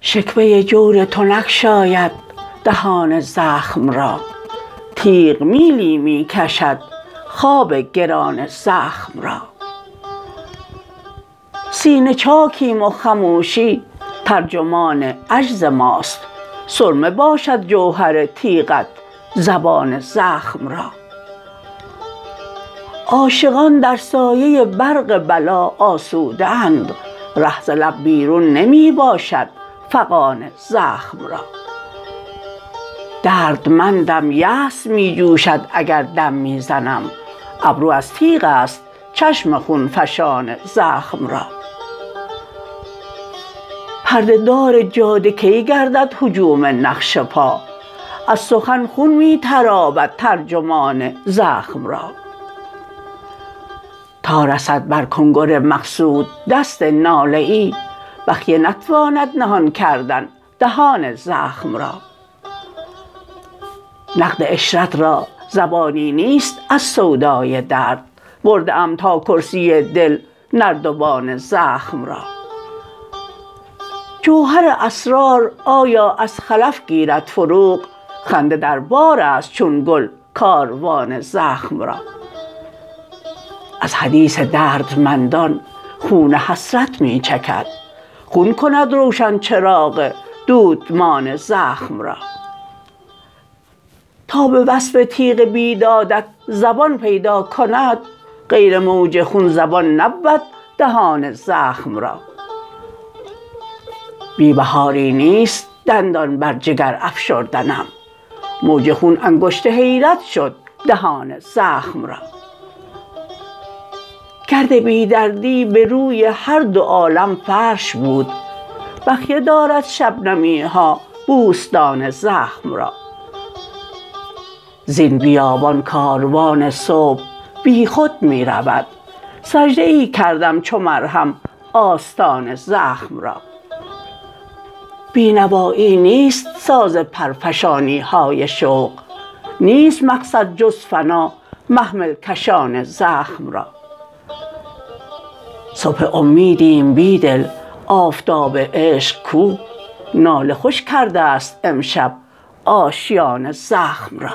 شکوه جور تو نگشاید دهان زخم را. تیغ میلی می کشد خواب گران زخم را. سینه چاکیم و خموشی ترجمان عجز ماست. سرمه باشد جوهر تیغت زبان زخم را. عاشقان در سایه برق بلا آسوده اند ره ز لب بیرون نمی باشد فغان زخم را. دردمندم یأس می جوشد اگر دم می زنم ابرو از تیغ است چشم خونفشان زخم را. پرده دار جاده کی گردد هجوم نقش پا؟ از سخن خون می تراود ترجمان زخم را. تا رسد بر کنگر مقصود دست ناله ای بخیه نتواند نهان کردن دهان زخم را. نقد عشرت را زبانی نیست از سودای درد برده ام تا کرسی دل نردبان زخم را. جوهر اسرار آیا از خلف گیرد فروغ؟ خنده در بار است چون گل کاروان زخم را. از حدیث دردمندان خون حسرت می چکد. خون کند روشن چراغ دودمان زخم را. تا به وصف تیغ بیدادت زبان پیدا کند غیر موج خون زبان نبود دهان زخم را. بی بهاری نیست دندان بر جگر افشردنم. موج خون انگشت حیرت شد دهان زخم را. گرد بی دردی به روی هر دو عالم فرش بود. بخیه دارد شبنمی ها بوستان زخم را. زین بیابان کاروان صبح بیخود می رود. سجده ای کردم چو مرهم آستان زخم را. بینوایی نیست ساز پرفشانی های شوق. نیست مقصد جز فنا محمل کشان زخم را. صبح امیدیم بیدل آفتاب عشق کو. ناله خوش کرده است امشب آشیان زخم را.